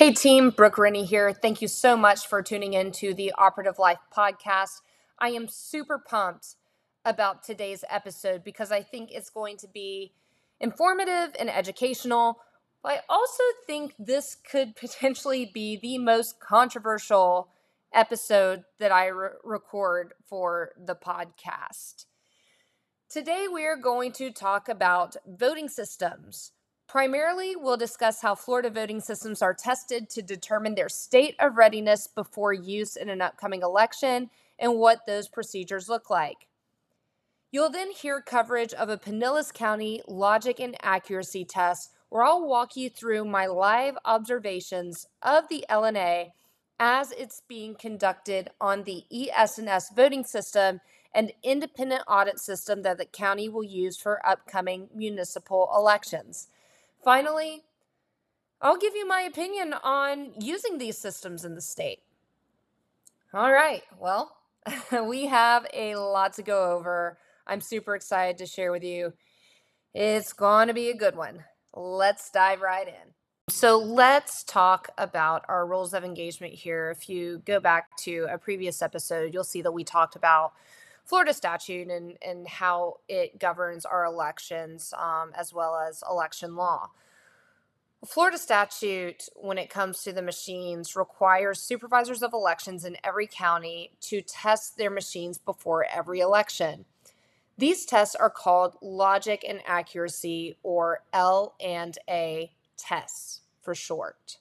Hey team, Brooke Rennie here. Thank you so much for tuning in to the Operative Life podcast. I am super pumped about today's episode because I think it's going to be informative and educational. I also think this could potentially be the most controversial episode that I re- record for the podcast. Today, we are going to talk about voting systems. Primarily, we'll discuss how Florida voting systems are tested to determine their state of readiness before use in an upcoming election and what those procedures look like. You'll then hear coverage of a Pinellas County logic and accuracy test where I'll walk you through my live observations of the LNA as it's being conducted on the ES&S voting system and independent audit system that the county will use for upcoming municipal elections. Finally, I'll give you my opinion on using these systems in the state. All right, well, we have a lot to go over. I'm super excited to share with you. It's going to be a good one. Let's dive right in. So, let's talk about our rules of engagement here. If you go back to a previous episode, you'll see that we talked about Florida statute and, and how it governs our elections um, as well as election law. Florida statute, when it comes to the machines, requires supervisors of elections in every county to test their machines before every election. These tests are called logic and accuracy or L and A tests for short.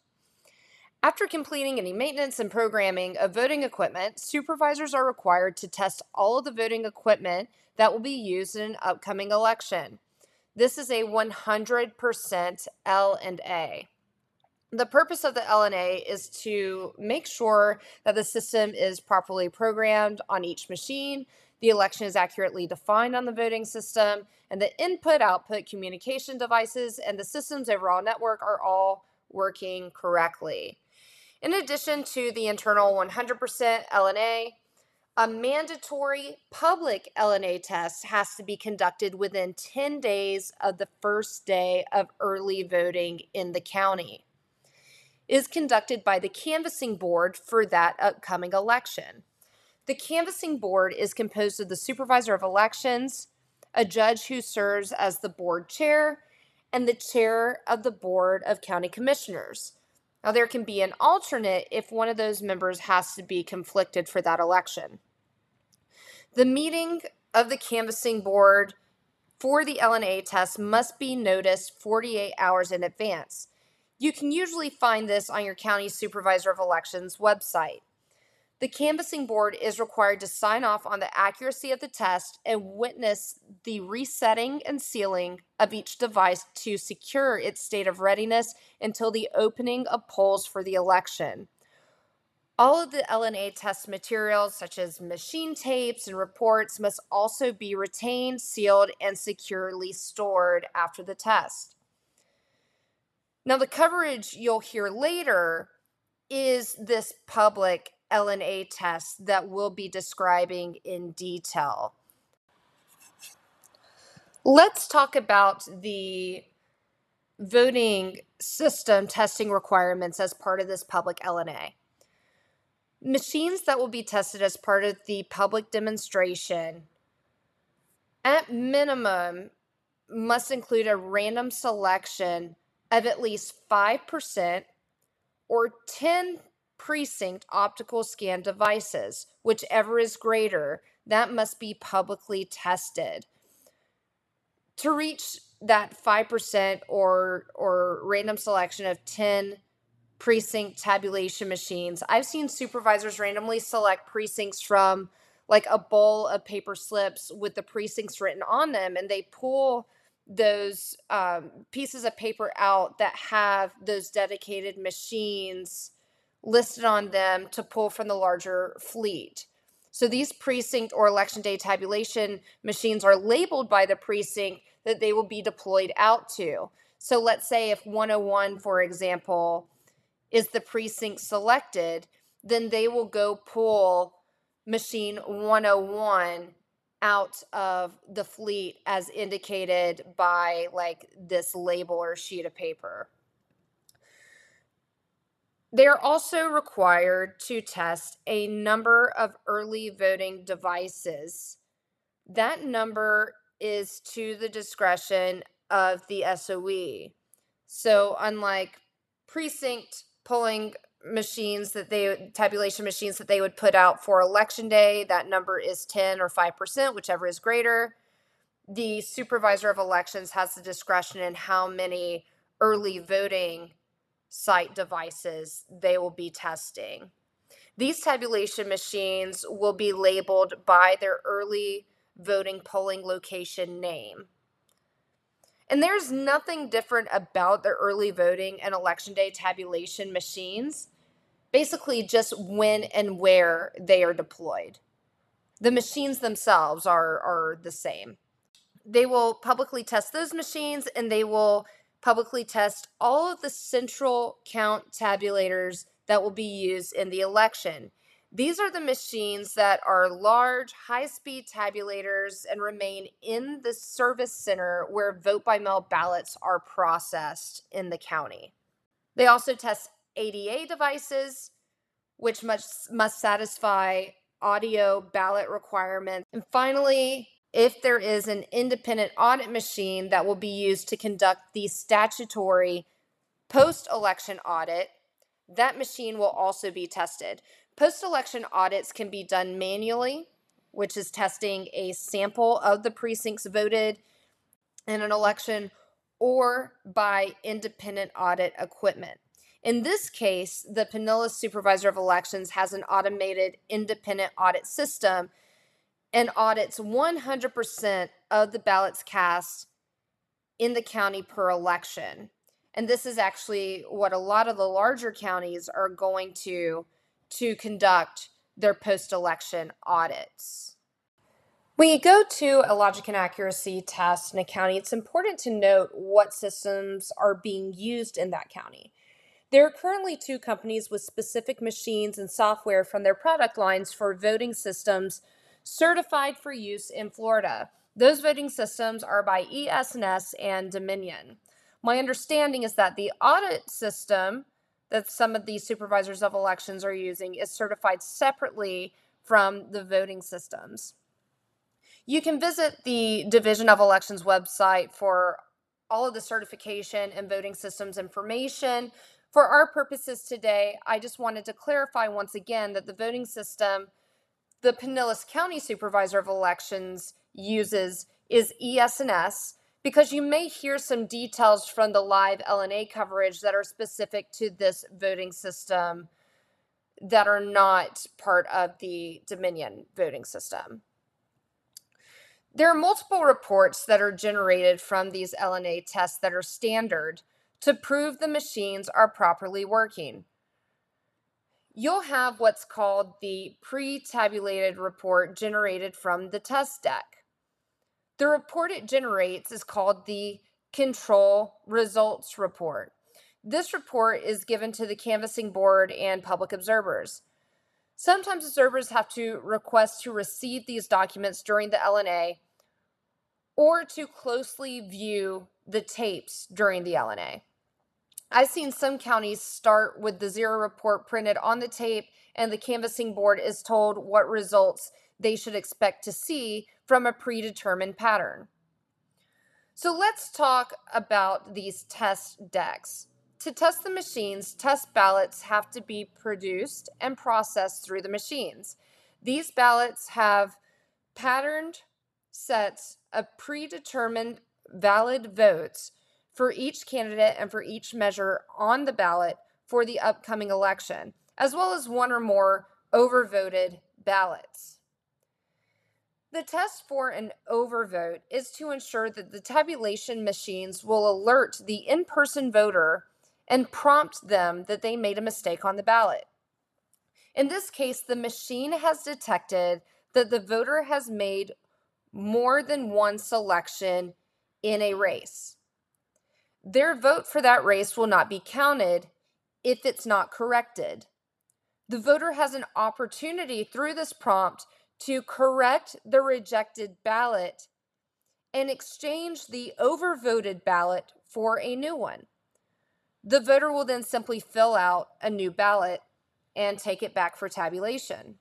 After completing any maintenance and programming of voting equipment, supervisors are required to test all of the voting equipment that will be used in an upcoming election. This is a 100% L and A. The purpose of the LNA is to make sure that the system is properly programmed on each machine the election is accurately defined on the voting system, and the input output communication devices and the system's overall network are all working correctly. In addition to the internal 100% LNA, a mandatory public LNA test has to be conducted within 10 days of the first day of early voting in the county. Is conducted by the canvassing board for that upcoming election. The canvassing board is composed of the supervisor of elections, a judge who serves as the board chair, and the chair of the board of county commissioners. Now, there can be an alternate if one of those members has to be conflicted for that election. The meeting of the canvassing board for the LNA test must be noticed 48 hours in advance. You can usually find this on your county supervisor of elections website. The canvassing board is required to sign off on the accuracy of the test and witness the resetting and sealing of each device to secure its state of readiness until the opening of polls for the election. All of the LNA test materials, such as machine tapes and reports, must also be retained, sealed, and securely stored after the test. Now, the coverage you'll hear later is this public LNA tests that we'll be describing in detail. Let's talk about the voting system testing requirements as part of this public LNA. Machines that will be tested as part of the public demonstration, at minimum, must include a random selection of at least 5% or 10 precinct optical scan devices, whichever is greater, that must be publicly tested. To reach that 5% or or random selection of 10 precinct tabulation machines, I've seen supervisors randomly select precincts from like a bowl of paper slips with the precincts written on them and they pull those um, pieces of paper out that have those dedicated machines listed on them to pull from the larger fleet. So these precinct or election day tabulation machines are labeled by the precinct that they will be deployed out to. So let's say if 101, for example, is the precinct selected, then they will go pull machine 101 out of the fleet as indicated by like this label or sheet of paper. They are also required to test a number of early voting devices. That number is to the discretion of the SOE. So, unlike precinct polling machines that they tabulation machines that they would put out for election day that number is 10 or 5% whichever is greater the supervisor of elections has the discretion in how many early voting site devices they will be testing these tabulation machines will be labeled by their early voting polling location name and there's nothing different about the early voting and election day tabulation machines, basically, just when and where they are deployed. The machines themselves are, are the same. They will publicly test those machines and they will publicly test all of the central count tabulators that will be used in the election. These are the machines that are large, high speed tabulators and remain in the service center where vote by mail ballots are processed in the county. They also test ADA devices, which must, must satisfy audio ballot requirements. And finally, if there is an independent audit machine that will be used to conduct the statutory post election audit, that machine will also be tested. Post election audits can be done manually, which is testing a sample of the precincts voted in an election, or by independent audit equipment. In this case, the Pinellas Supervisor of Elections has an automated independent audit system and audits 100% of the ballots cast in the county per election. And this is actually what a lot of the larger counties are going to to conduct their post election audits. When you go to a logic and accuracy test in a county, it's important to note what systems are being used in that county. There are currently two companies with specific machines and software from their product lines for voting systems certified for use in Florida. Those voting systems are by ES&S and Dominion. My understanding is that the audit system that some of these supervisors of elections are using is certified separately from the voting systems. You can visit the Division of Elections website for all of the certification and voting systems information. For our purposes today, I just wanted to clarify once again that the voting system the Pinellas County Supervisor of Elections uses is ES&S, because you may hear some details from the live LNA coverage that are specific to this voting system that are not part of the Dominion voting system. There are multiple reports that are generated from these LNA tests that are standard to prove the machines are properly working. You'll have what's called the pre tabulated report generated from the test deck. The report it generates is called the Control Results Report. This report is given to the canvassing board and public observers. Sometimes observers have to request to receive these documents during the LNA or to closely view the tapes during the LNA. I've seen some counties start with the zero report printed on the tape, and the canvassing board is told what results they should expect to see from a predetermined pattern. So let's talk about these test decks. To test the machines, test ballots have to be produced and processed through the machines. These ballots have patterned sets of predetermined valid votes for each candidate and for each measure on the ballot for the upcoming election, as well as one or more overvoted ballots. The test for an overvote is to ensure that the tabulation machines will alert the in person voter and prompt them that they made a mistake on the ballot. In this case, the machine has detected that the voter has made more than one selection in a race. Their vote for that race will not be counted if it's not corrected. The voter has an opportunity through this prompt to correct the rejected ballot and exchange the overvoted ballot for a new one. The voter will then simply fill out a new ballot and take it back for tabulation.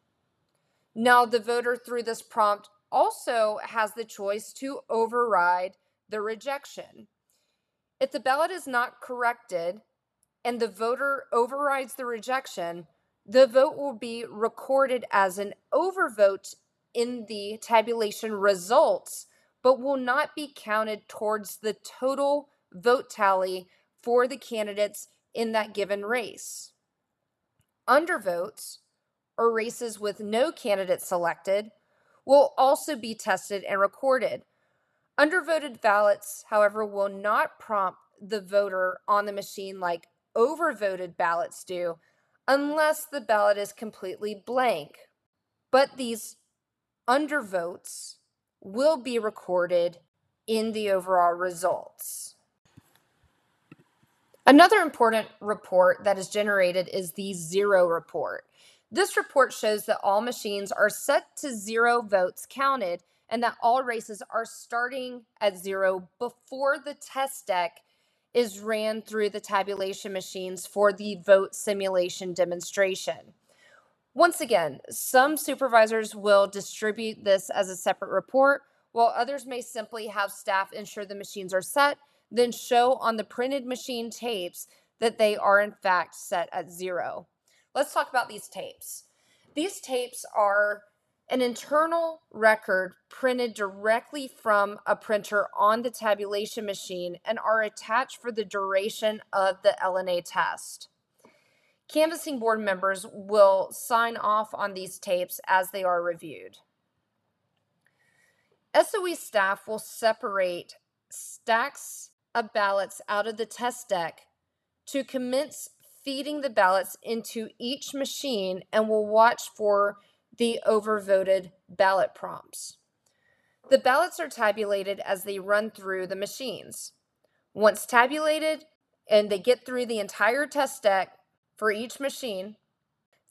Now, the voter through this prompt also has the choice to override the rejection. If the ballot is not corrected and the voter overrides the rejection, the vote will be recorded as an overvote in the tabulation results, but will not be counted towards the total vote tally for the candidates in that given race. Undervotes, or races with no candidate selected, will also be tested and recorded. Undervoted ballots, however, will not prompt the voter on the machine like overvoted ballots do unless the ballot is completely blank. But these undervotes will be recorded in the overall results. Another important report that is generated is the zero report. This report shows that all machines are set to zero votes counted and that all races are starting at zero before the test deck is ran through the tabulation machines for the vote simulation demonstration. Once again, some supervisors will distribute this as a separate report, while others may simply have staff ensure the machines are set, then show on the printed machine tapes that they are in fact set at zero. Let's talk about these tapes. These tapes are an internal record printed directly from a printer on the tabulation machine and are attached for the duration of the LNA test. Canvassing board members will sign off on these tapes as they are reviewed. SOE staff will separate stacks of ballots out of the test deck to commence feeding the ballots into each machine and will watch for the overvoted ballot prompts. The ballots are tabulated as they run through the machines. Once tabulated and they get through the entire test deck for each machine,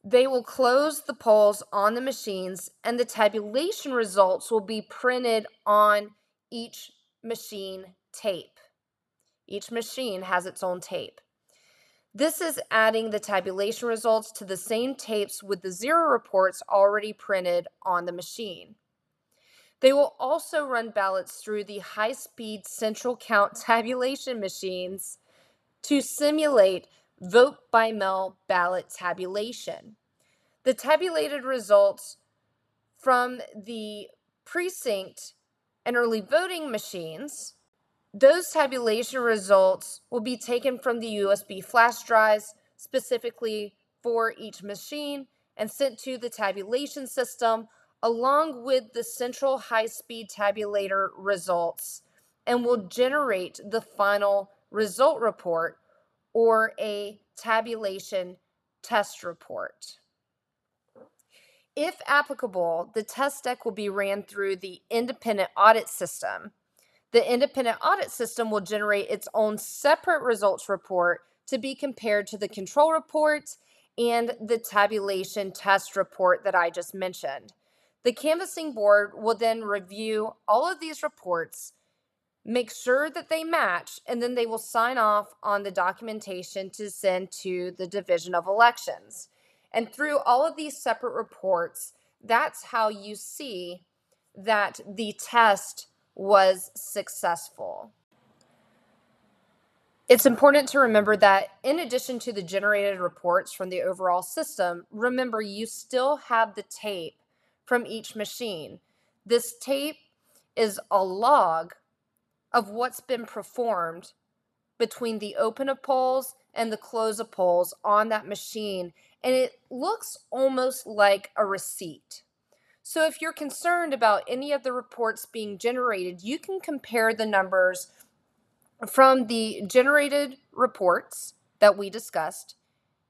they will close the polls on the machines and the tabulation results will be printed on each machine tape. Each machine has its own tape. This is adding the tabulation results to the same tapes with the zero reports already printed on the machine. They will also run ballots through the high speed central count tabulation machines to simulate vote by mail ballot tabulation. The tabulated results from the precinct and early voting machines those tabulation results will be taken from the USB flash drives specifically for each machine and sent to the tabulation system along with the central high speed tabulator results and will generate the final result report or a tabulation test report. If applicable, the test deck will be ran through the independent audit system the independent audit system will generate its own separate results report to be compared to the control report and the tabulation test report that I just mentioned. The canvassing board will then review all of these reports, make sure that they match, and then they will sign off on the documentation to send to the Division of Elections. And through all of these separate reports, that's how you see that the test was successful. It's important to remember that in addition to the generated reports from the overall system, remember you still have the tape from each machine. This tape is a log of what's been performed between the open of polls and the close of polls on that machine, and it looks almost like a receipt. So if you're concerned about any of the reports being generated, you can compare the numbers from the generated reports that we discussed.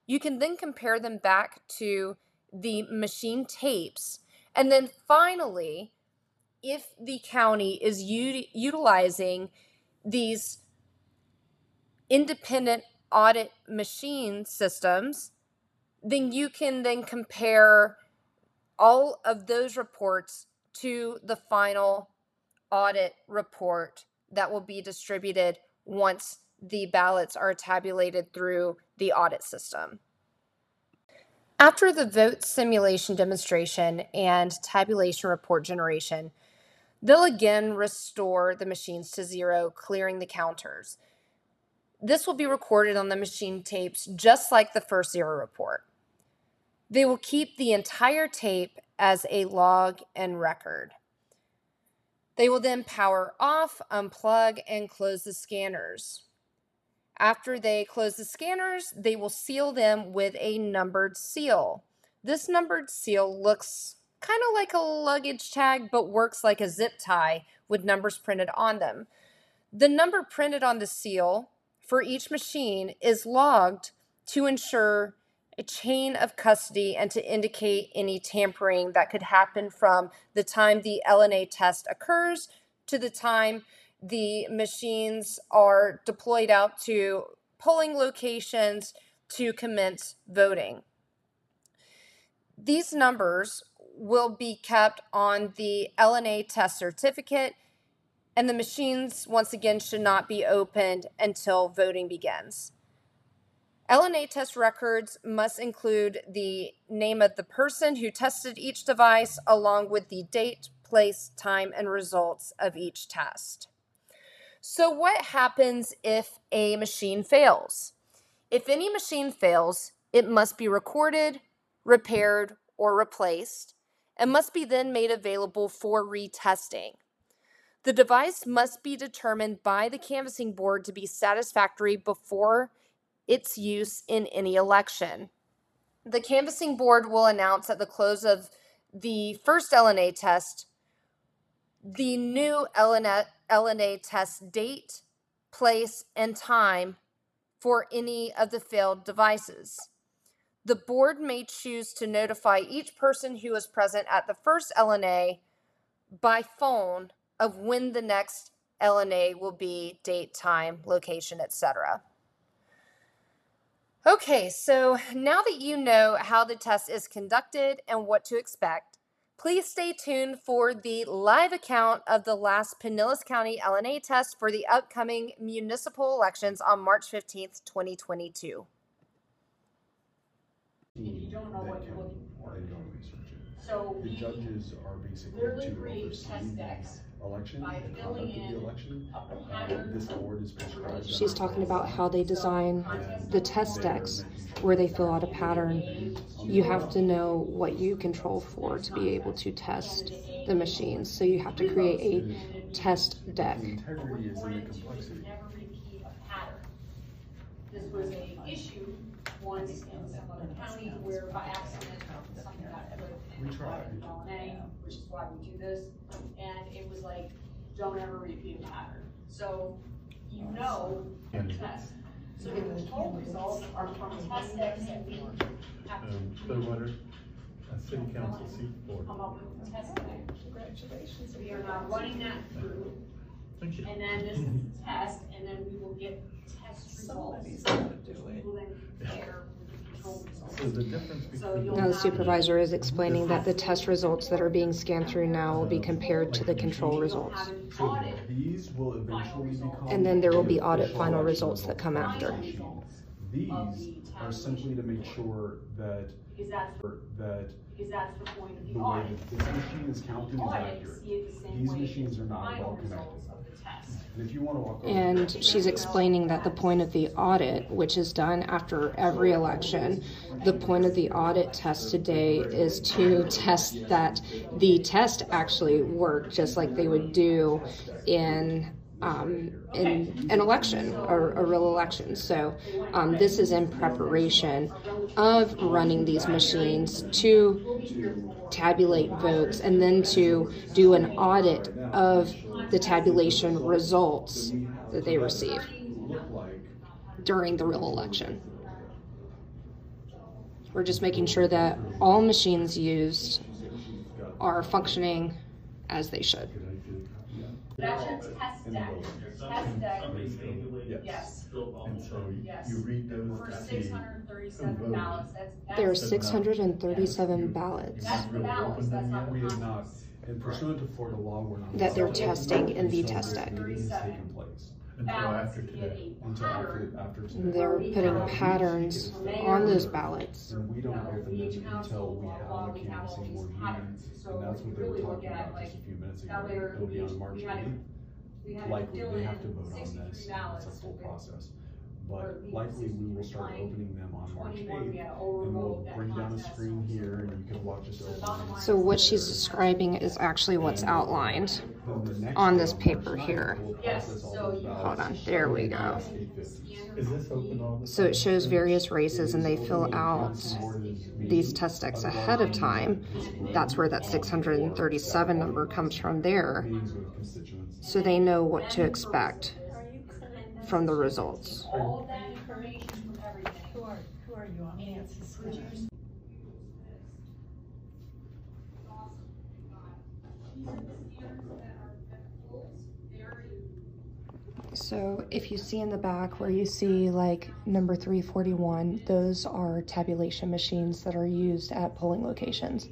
You can then compare them back to the machine tapes. And then finally, if the county is u- utilizing these independent audit machine systems, then you can then compare all of those reports to the final audit report that will be distributed once the ballots are tabulated through the audit system. After the vote simulation demonstration and tabulation report generation, they'll again restore the machines to zero, clearing the counters. This will be recorded on the machine tapes just like the first zero report. They will keep the entire tape as a log and record. They will then power off, unplug, and close the scanners. After they close the scanners, they will seal them with a numbered seal. This numbered seal looks kind of like a luggage tag, but works like a zip tie with numbers printed on them. The number printed on the seal for each machine is logged to ensure a chain of custody and to indicate any tampering that could happen from the time the LNA test occurs to the time the machines are deployed out to polling locations to commence voting. These numbers will be kept on the LNA test certificate, and the machines, once again, should not be opened until voting begins. LNA test records must include the name of the person who tested each device, along with the date, place, time, and results of each test. So, what happens if a machine fails? If any machine fails, it must be recorded, repaired, or replaced, and must be then made available for retesting. The device must be determined by the canvassing board to be satisfactory before its use in any election. The canvassing board will announce at the close of the first LNA test the new LNA, LNA test date, place, and time for any of the failed devices. The board may choose to notify each person who was present at the first LNA by phone of when the next LNA will be, date, time, location, etc. Okay, so now that you know how the test is conducted and what to expect, Please stay tuned for the live account of the last Pinellas County LNA test for the upcoming municipal elections on March 15th, 2022. You don't know what you're looking for. They don't research it. So The we judges are basically literally to create oversee test decks election, by the filling conduct of in the election. a Uh, pattern. This board is prescribed. She's talking about how they design the test decks where they fill out a pattern. You have to know what you control for to be able to test the machines. So you have to create a test deck. The integrity is in the wanted to complexity. never repeat a pattern. This was a issue once in some other county where by accident, something got put We in tried. LNA, which is why we do this, and it was like, don't ever repeat a pattern. So you know the test. So the control results are from test decks that we have to Um, Clearwater, a city council seat for. come up with the test deck. Congratulations. We are now running that through, Thank you. and then this is the test, and then we will get test results. We will then compare Now the supervisor is explaining that the test results that are being scanned through now will be compared to the control results. Have an So audit these will eventually become. And then there will be audit final results that come after. These are simply to make sure that, that because that's the point of the the way that this machine is counting is accurate. the These machines are not final well connected. Results of the test. And if you wanna walk over. And she's explaining that the point of the audit, which is done after every election, the point of the audit test today is to test that the test actually worked just like they would do in um, in an election or a real election. So um, this is in preparation of running these machines to tabulate votes and then to do an audit of the tabulation results that they receive during the real election. We're just making sure that all machines used are functioning as they should. That's test deck, test deck, yes, And so you read those for to six hundred and thirty-seven ballots, that's, that's. There are 637 ballots That's the ballots, that's not the have not, contents. And pursuant to Florida law, we're not. that they're testing in the So test deck. Taking place. Until after today. Until after, after today. They're putting patterns on those ballots. And we don't No, open each them until we have while the we all canvassing these board patterns. meeting. So And that's what they were talking at, about just a few minutes ago. It'll be on March we had to- eighth. We had Likely, they have to vote on this. ballots It's a full with- process. Or But likely we will start opening them on March eighth. And we'll bring down a screen here and you can watch us So open. them. So what she's describing is actually what's outlined. Then the next on this paper here. we'll Yes, process all so those you- ballots. Hold on, there we go. Yes, 850. Is this open all the time? So it shows various races and they fill out open, board is meeting. these test decks ahead of time. That's where that 637 number comes from there. Meetings with constituents. So they know what to expect from the results. All that information from everything. Who are, who are you? So if you see in the back where you see like number 341, those are tabulation machines that are used at polling locations.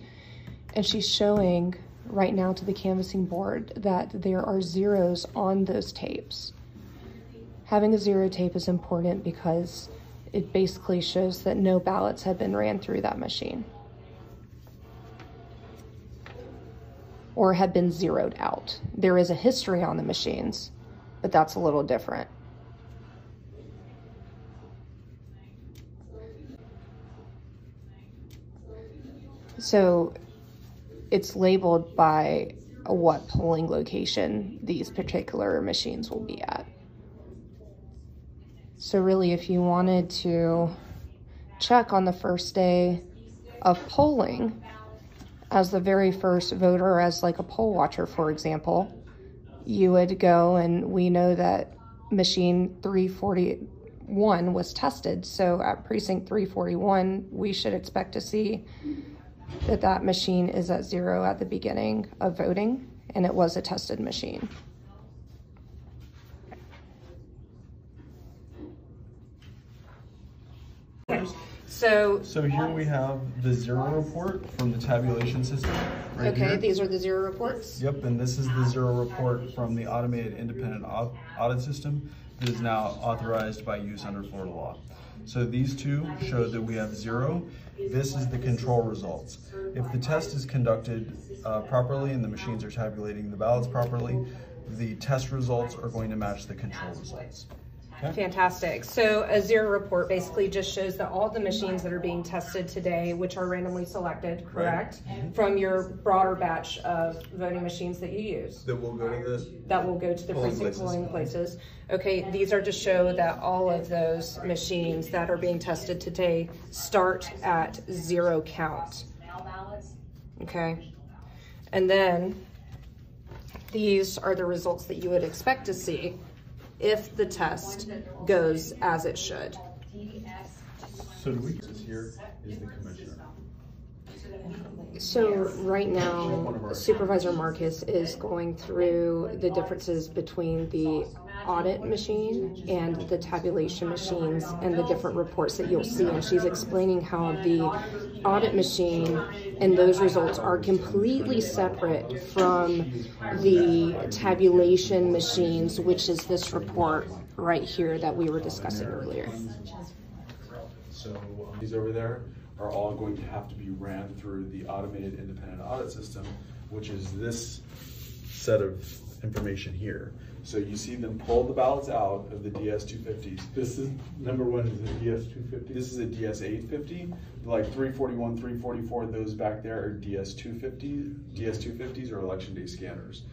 And she's showing right now to the canvassing board that there are zeros on those tapes. Having a zero tape is important because it basically shows that no ballots have been ran through that machine. Or have been zeroed out. There is a history on the machines, but that's a little different. So it's labeled by what polling location these particular machines will be at. So really, if you wanted to check on the first day of polling as the very first voter, as like a poll watcher, for example, you would go and we know that machine 341 was tested. So at precinct 341, we should expect to see that that machine is at zero at the beginning of voting and it was a tested machine. So, So here we have the zero report from the tabulation system. right okay, here. these are the zero reports. Yep, and this is the zero report from the automated independent audit system that is now authorized by use under Florida law. So these two show that we have zero. This is the control results. If the test is conducted uh, properly and the machines are tabulating the ballots properly, the test results are going to match the control results. Fantastic. So a zero report basically just shows that all the machines that are being tested today, which are randomly selected, correct? Mm-hmm. From your broader batch of voting machines that you use, That will go to the that will go to the Polling precinct places. polling places. Okay, these are to show that all of those machines that are being tested today start at zero count. Mail ballots, Okay. And then these are the results that you would expect to see if the test goes as it should. So do we, This here is the commissioner. So right now Supervisor Marcus is going through the differences between the audit machine and the tabulation machines and the different reports that you'll see. And she's explaining how the audit machine and those results are completely separate from the tabulation machines, which is this report right here that we were discussing earlier. So um, these over there are all going to have to be ran through the automated independent audit system, which is this set of information here. So you see them pull the ballots out of the DS two fifties. this is, number one is a DS two fifty? This is a DS eight fifty, like three forty-one, three forty-four, those back there are DS two fifty, DS two fifties are election day scanners.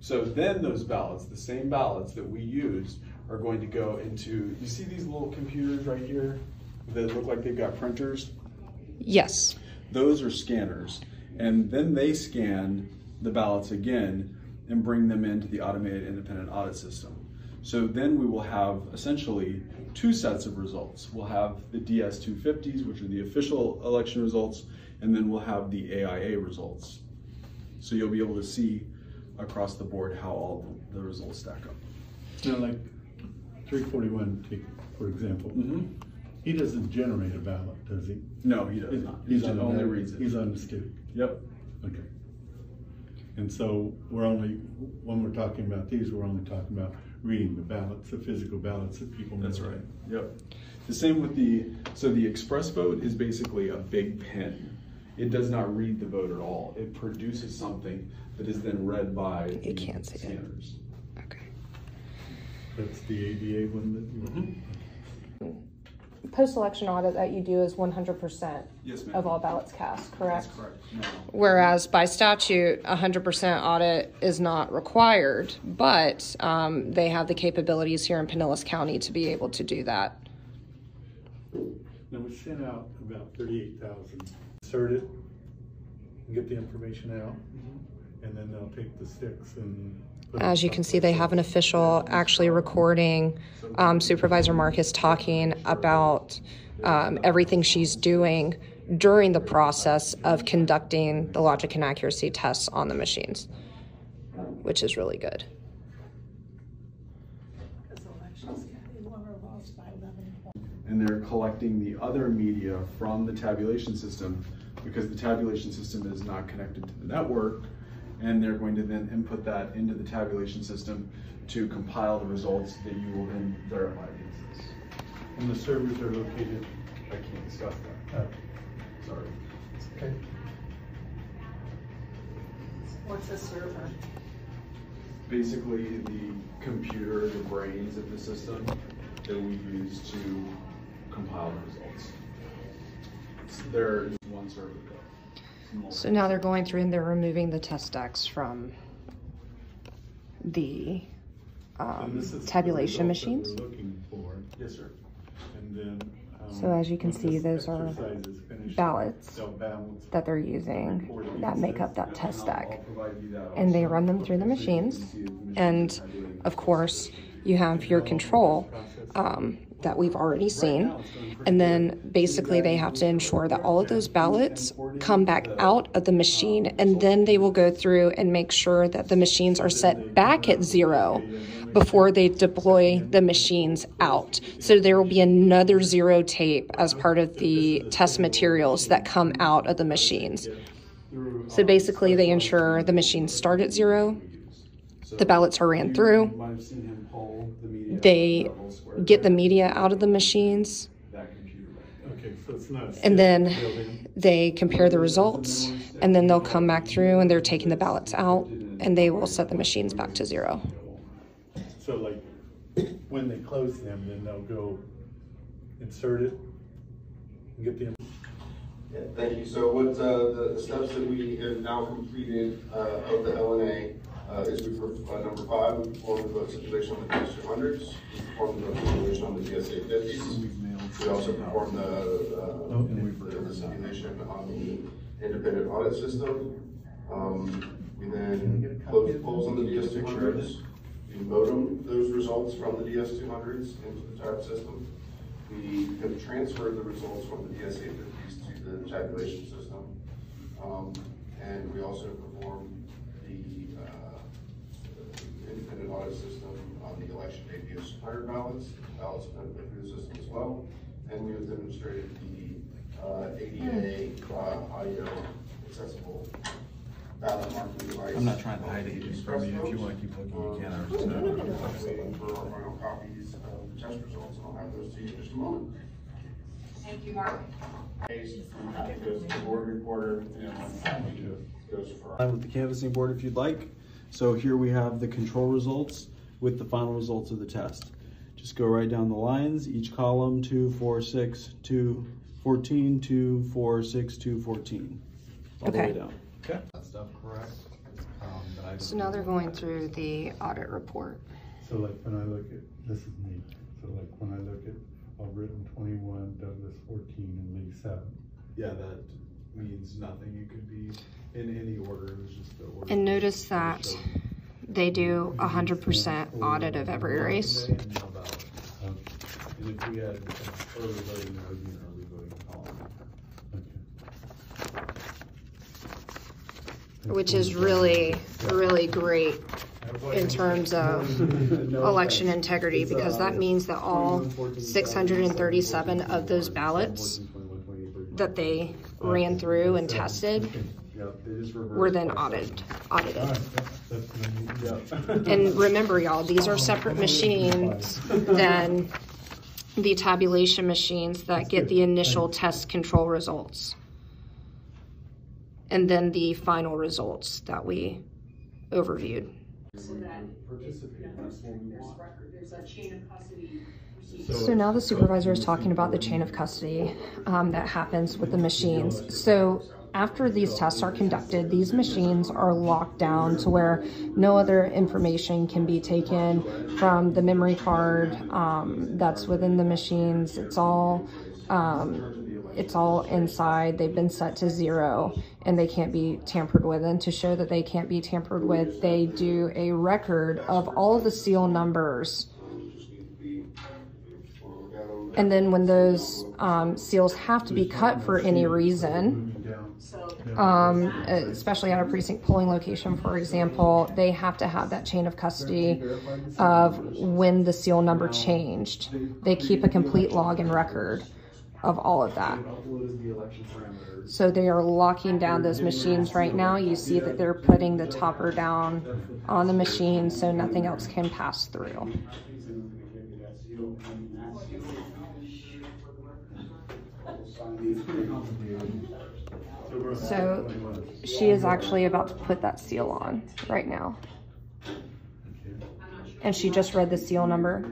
So then those ballots, the same ballots that we used, are going to go into, you see these little computers right here that look like they've got printers? Yes. Those are scanners. And then they scan the ballots again and bring them into the automated independent audit system. So then we will have essentially two sets of results. We'll have the DS 250s, which are the official election results, and then we'll have the AIA results. So you'll be able to see across the board how all the results stack up. Now, like, three forty-one, take, for example, Mm-hmm. he doesn't generate a ballot, does he? No, he does He's- not. He He's on, only the- reads it. he's on the stick, Yep. okay. And so we're only, when we're talking about these, we're only talking about reading the ballots, the physical ballots that people. That's mail. right. Yep. The same with the, so the ExpressVote is basically a big pen. It does not read the vote at all. It produces something that is then read by the can't see it. Okay. That's the ADA one that you. Mm-hmm. Post-election audit that you do is 100% Yes, of all ballots cast, correct? That's correct. No. Whereas by statute, 100% audit is not required, but um, they have the capabilities here in Pinellas County to be able to do that. Now, we sent out about thirty-eight thousand, insert it, get the information out, and then they'll take the sticks and. As you can see, they have an official actually recording um, Supervisor Marcus talking about um, everything she's doing during the process of conducting the logic and accuracy tests on the machines, which is really good. And they're collecting the other media from the tabulation system because the tabulation system is not connected to the network and they're going to then input that into the tabulation system to compile the results that you will then verify against this. And the servers are located, I can't discuss that, uh, sorry. okay, What's a server? Basically, the computer, the brains of the system that we use to compile the results. There's one server though. So now they're going through and they're removing the test decks from the um, the tabulation we're machines. Yes, then. um, So as you can see, those are exercise is finished, ballots that they're using that make up that test deck. And And they run them through the machines. And of course, you have your control um, that we've already seen. And then basically, they have to ensure that all of those ballots come back out of the machine. And then they will go through and make sure that the machines are set back at zero before they deploy the machines out. So there will be another zero tape as part of the test materials that come out of the machines. So basically, they ensure the machines start at zero, the ballots are ran through, they get the media out of the machines, Okay, so it's not. a and then building. they compare the results, and then they'll come back through and they're taking the ballots out, and they will set the machines back to zero. So like, when they close them, then they'll go insert it and get the, Yeah, thank you. So what, uh, the, the steps that we have now completed, uh, of the LNA, uh, is we, uh, number five, we performed the vote simulation on the DS two hundreds, we performed the vote simulation on the DS eight fifties. We also performed the, uh, the the simulation on the independent audit system. Um, we then closed polls on the DS two hundreds. We modem those results from the DS two hundreds into the tab system. We have transferred the results from the DS eight fifties to the tabulation system. Um, and we also performed the, uh, system on the election day DS hundred ballots, ballots have been put through the system as well. And we have demonstrated the, uh, ADA, uh, audio accessible ballot marking device. I'm not trying to hide anything from you. If you want to keep looking, you can. I was just, Um, uh, I'm waiting for our final copies of the test results, and I'll have those to you in just a moment. Thank you, Mark. Case, it goes to the board reporter, and it goes for. Line with the canvassing board if you'd like. So here we have the control results with the final results of the test. Just go right down the lines, each column, two, four, six, two, fourteen, two, four, six, two, fourteen. All the way Okay. down. Okay. That stuff correct. Um, but I So now they're going through the audit report. so like when I look at, this is me, so like when I look at Albritton twenty-one, Douglas fourteen, and Lee seven. Yeah, that means nothing. It could be in any order. It was just the order. And notice that they do a hundred percent audit of every race. And how about- Um, and if we had early voting, there would be an early voting column. okay. which is really, really great in terms of election integrity, because that means that all six hundred and thirty-seven of those ballots that they ran through and tested were then audited. audited. And remember, y'all, these are separate machines than the tabulation machines that get the initial test control results. And then the final results that we overviewed. So that there's record, there's a chain of custody. So now the supervisor is talking about the chain of custody um, that happens with the machines. So after these tests are conducted, these machines are locked down to where no other information can be taken from the memory card um, that's within the machines. It's all um, it's all inside. They've been set to zero and they can't be tampered with. And to show that they can't be tampered with, they do a record of all the seal numbers. And then when those um, seals have to be cut for any reason, um, especially at a precinct polling location, for example, they have to have that chain of custody of when the seal number changed. They keep a complete log and record of all of that. So they are locking down those machines right now. You see that they're putting the topper down on the machine so nothing else can pass through. It's pretty complicated. So she is actually about to put that seal on right now. And she just read the seal number.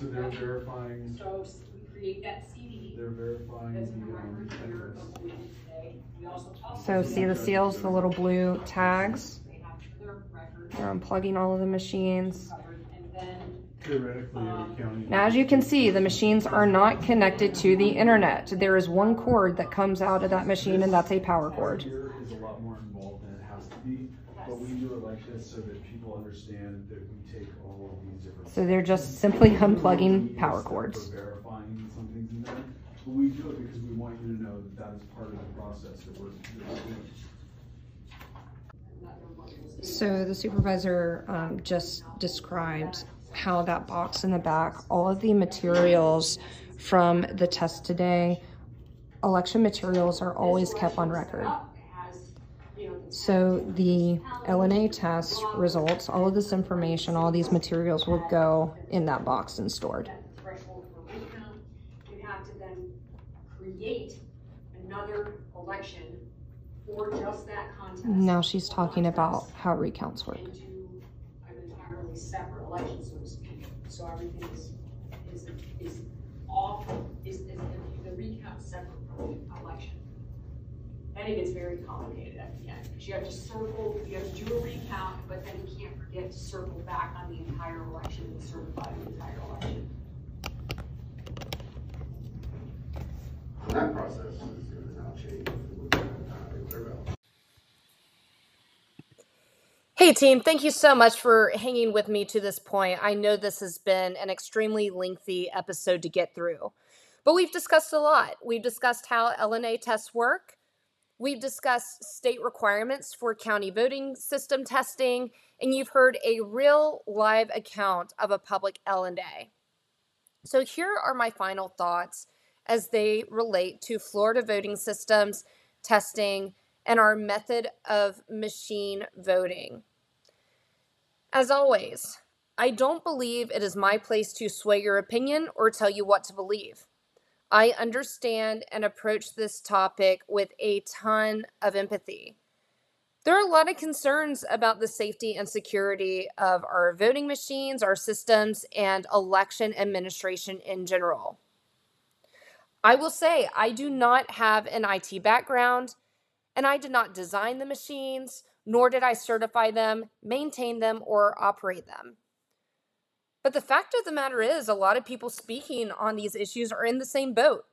So they're verifying, So we create that CD, they're verifying that's in the the, um, record here address. of when today. We also. So see the seals, the little blue tags? They have their record They're unplugging all of the machines. Covered, and then Theoretically, every county. Now, as you can see, the machines are not connected to the internet. There is one cord that comes out of that machine and that's a power cord. Here is a lot more involved than it has to be, but we do it like this so that people understand that we take all of these different. So they're just simply unplugging power cords. verifying some things in there, but we do it because we want you to know that that is part of the process that we're doing. So the supervisor um, just described how that box in the back, all of the materials from the test today, election materials are always kept on record. has, you know, So the L&A test results, all of this information, all these materials will go in that box and stored. that threshold for recount. You have to then create another election for just that contest. Now she's talking about how recounts work. Entirely separate election, so. Everything is, is, is off, is, is the recount separate from the election. And it gets very complicated at the end, because you have to circle, you have to do a recount, but then you can't forget to circle back on the entire election and certify the entire election. That process is gonna now change. with, uh, their ballot. Hey, team, thank you so much for hanging with me to this point. I know this has been an extremely lengthy episode to get through, but we've discussed a lot. We've discussed how L&A tests work, we've discussed state requirements for county voting system testing, and you've heard a real live account of a public L&A. So, here are my final thoughts as they relate to Florida voting systems, testing, and our method of machine voting. As always, I don't believe it is my place to sway your opinion or tell you what to believe. I understand and approach this topic with a ton of empathy. There are a lot of concerns about the safety and security of our voting machines, our systems, and election administration in general. I will say, I do not have an IT background, and I did not design the machines, nor did I certify them, maintain them, or operate them. But the fact of the matter is, a lot of people speaking on these issues are in the same boat.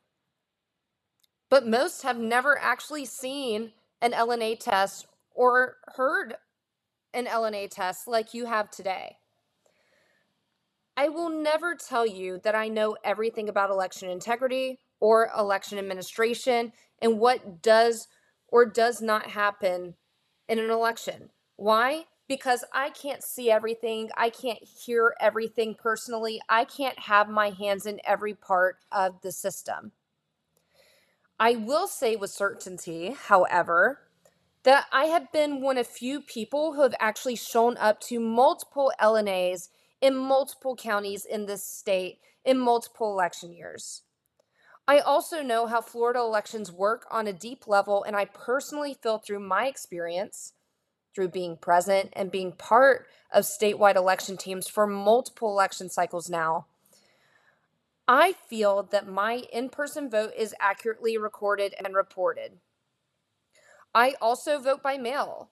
But most have never actually seen an L&A test or heard an L&A test like you have today. I will never tell you that I know everything about election integrity or election administration and what does or does not happen in an election. Why? Because I can't see everything. I can't hear everything personally. I can't have my hands in every part of the system. I will say with certainty, however, that I have been one of few people who have actually shown up to multiple L&As in multiple counties in this state in multiple election years. I also know how Florida elections work on a deep level, and I personally feel through my experience, through being present and being part of statewide election teams for multiple election cycles now. I feel that my in person vote is accurately recorded and reported. I also vote by mail.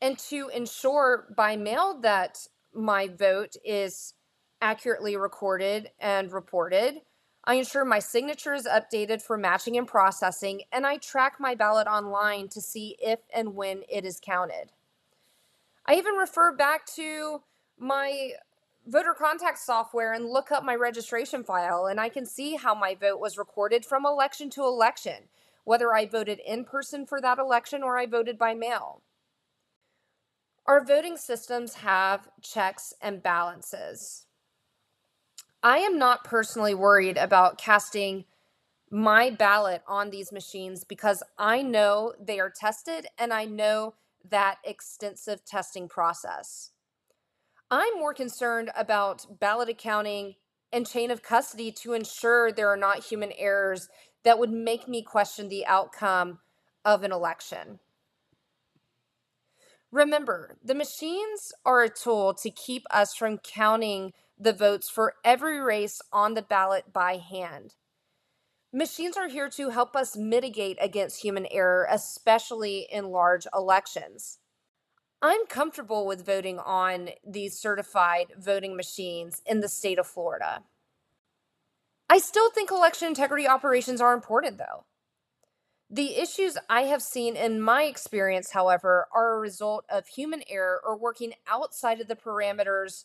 And to ensure by mail that my vote is accurately recorded and reported, I ensure my signature is updated for matching and processing, and I track my ballot online to see if and when it is counted. I even refer back to my voter contact software and look up my registration file, and I can see how my vote was recorded from election to election whether I voted in person for that election or I voted by mail. Our voting systems have checks and balances. I am not personally worried about casting my ballot on these machines because I know they are tested and I know that extensive testing process. I'm more concerned about ballot accounting and chain of custody to ensure there are not human errors that would make me question the outcome of an election. Remember, the machines are a tool to keep us from counting the votes for every race on the ballot by hand. Machines are here to help us mitigate against human error, especially in large elections. I'm comfortable with voting on these certified voting machines in the state of Florida. I still think election integrity operations are important, though. The issues I have seen in my experience, however, are a result of human error or working outside of the parameters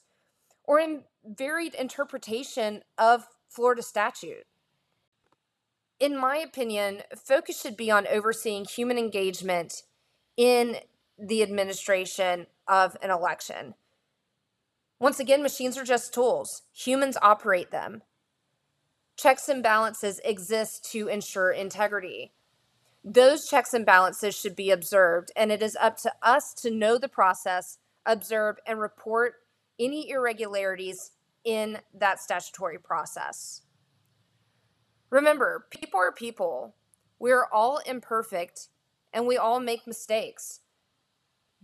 or in varied interpretation of Florida statute. In my opinion, focus should be on overseeing human engagement in the administration of an election. Once again, machines are just tools, humans operate them checks and balances exist to ensure integrity. Those checks and balances should be observed, and it is up to us to know the process, observe, and report any irregularities in that statutory process. Remember, people are people. We are all imperfect and we all make mistakes.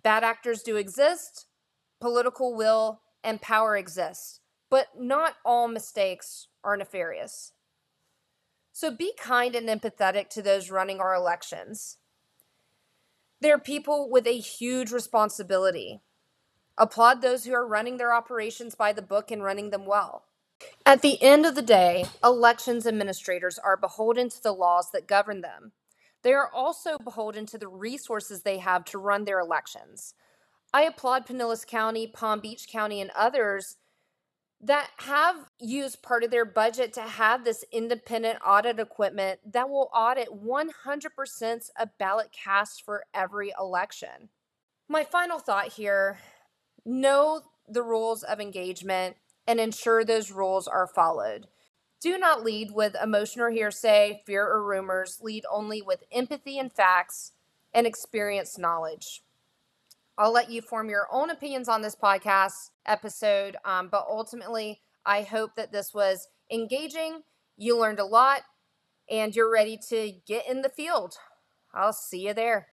Bad actors do exist, political will and power exist, but not all mistakes are nefarious. So be kind and empathetic to those running our elections. They're people with a huge responsibility. Applaud those who are running their operations by the book and running them well. At the end of the day, elections administrators are beholden to the laws that govern them. They are also beholden to the resources they have to run their elections. I applaud Pinellas County, Palm Beach County, and others that have used part of their budget to have this independent audit equipment that will audit 100% of ballot cast for every election. My final thought here know the rules of engagement and ensure those rules are followed. Do not lead with emotion or hearsay, fear or rumors. Lead only with empathy and facts and experience knowledge. I'll let you form your own opinions on this podcast episode. Um, but ultimately, I hope that this was engaging. You learned a lot and you're ready to get in the field. I'll see you there.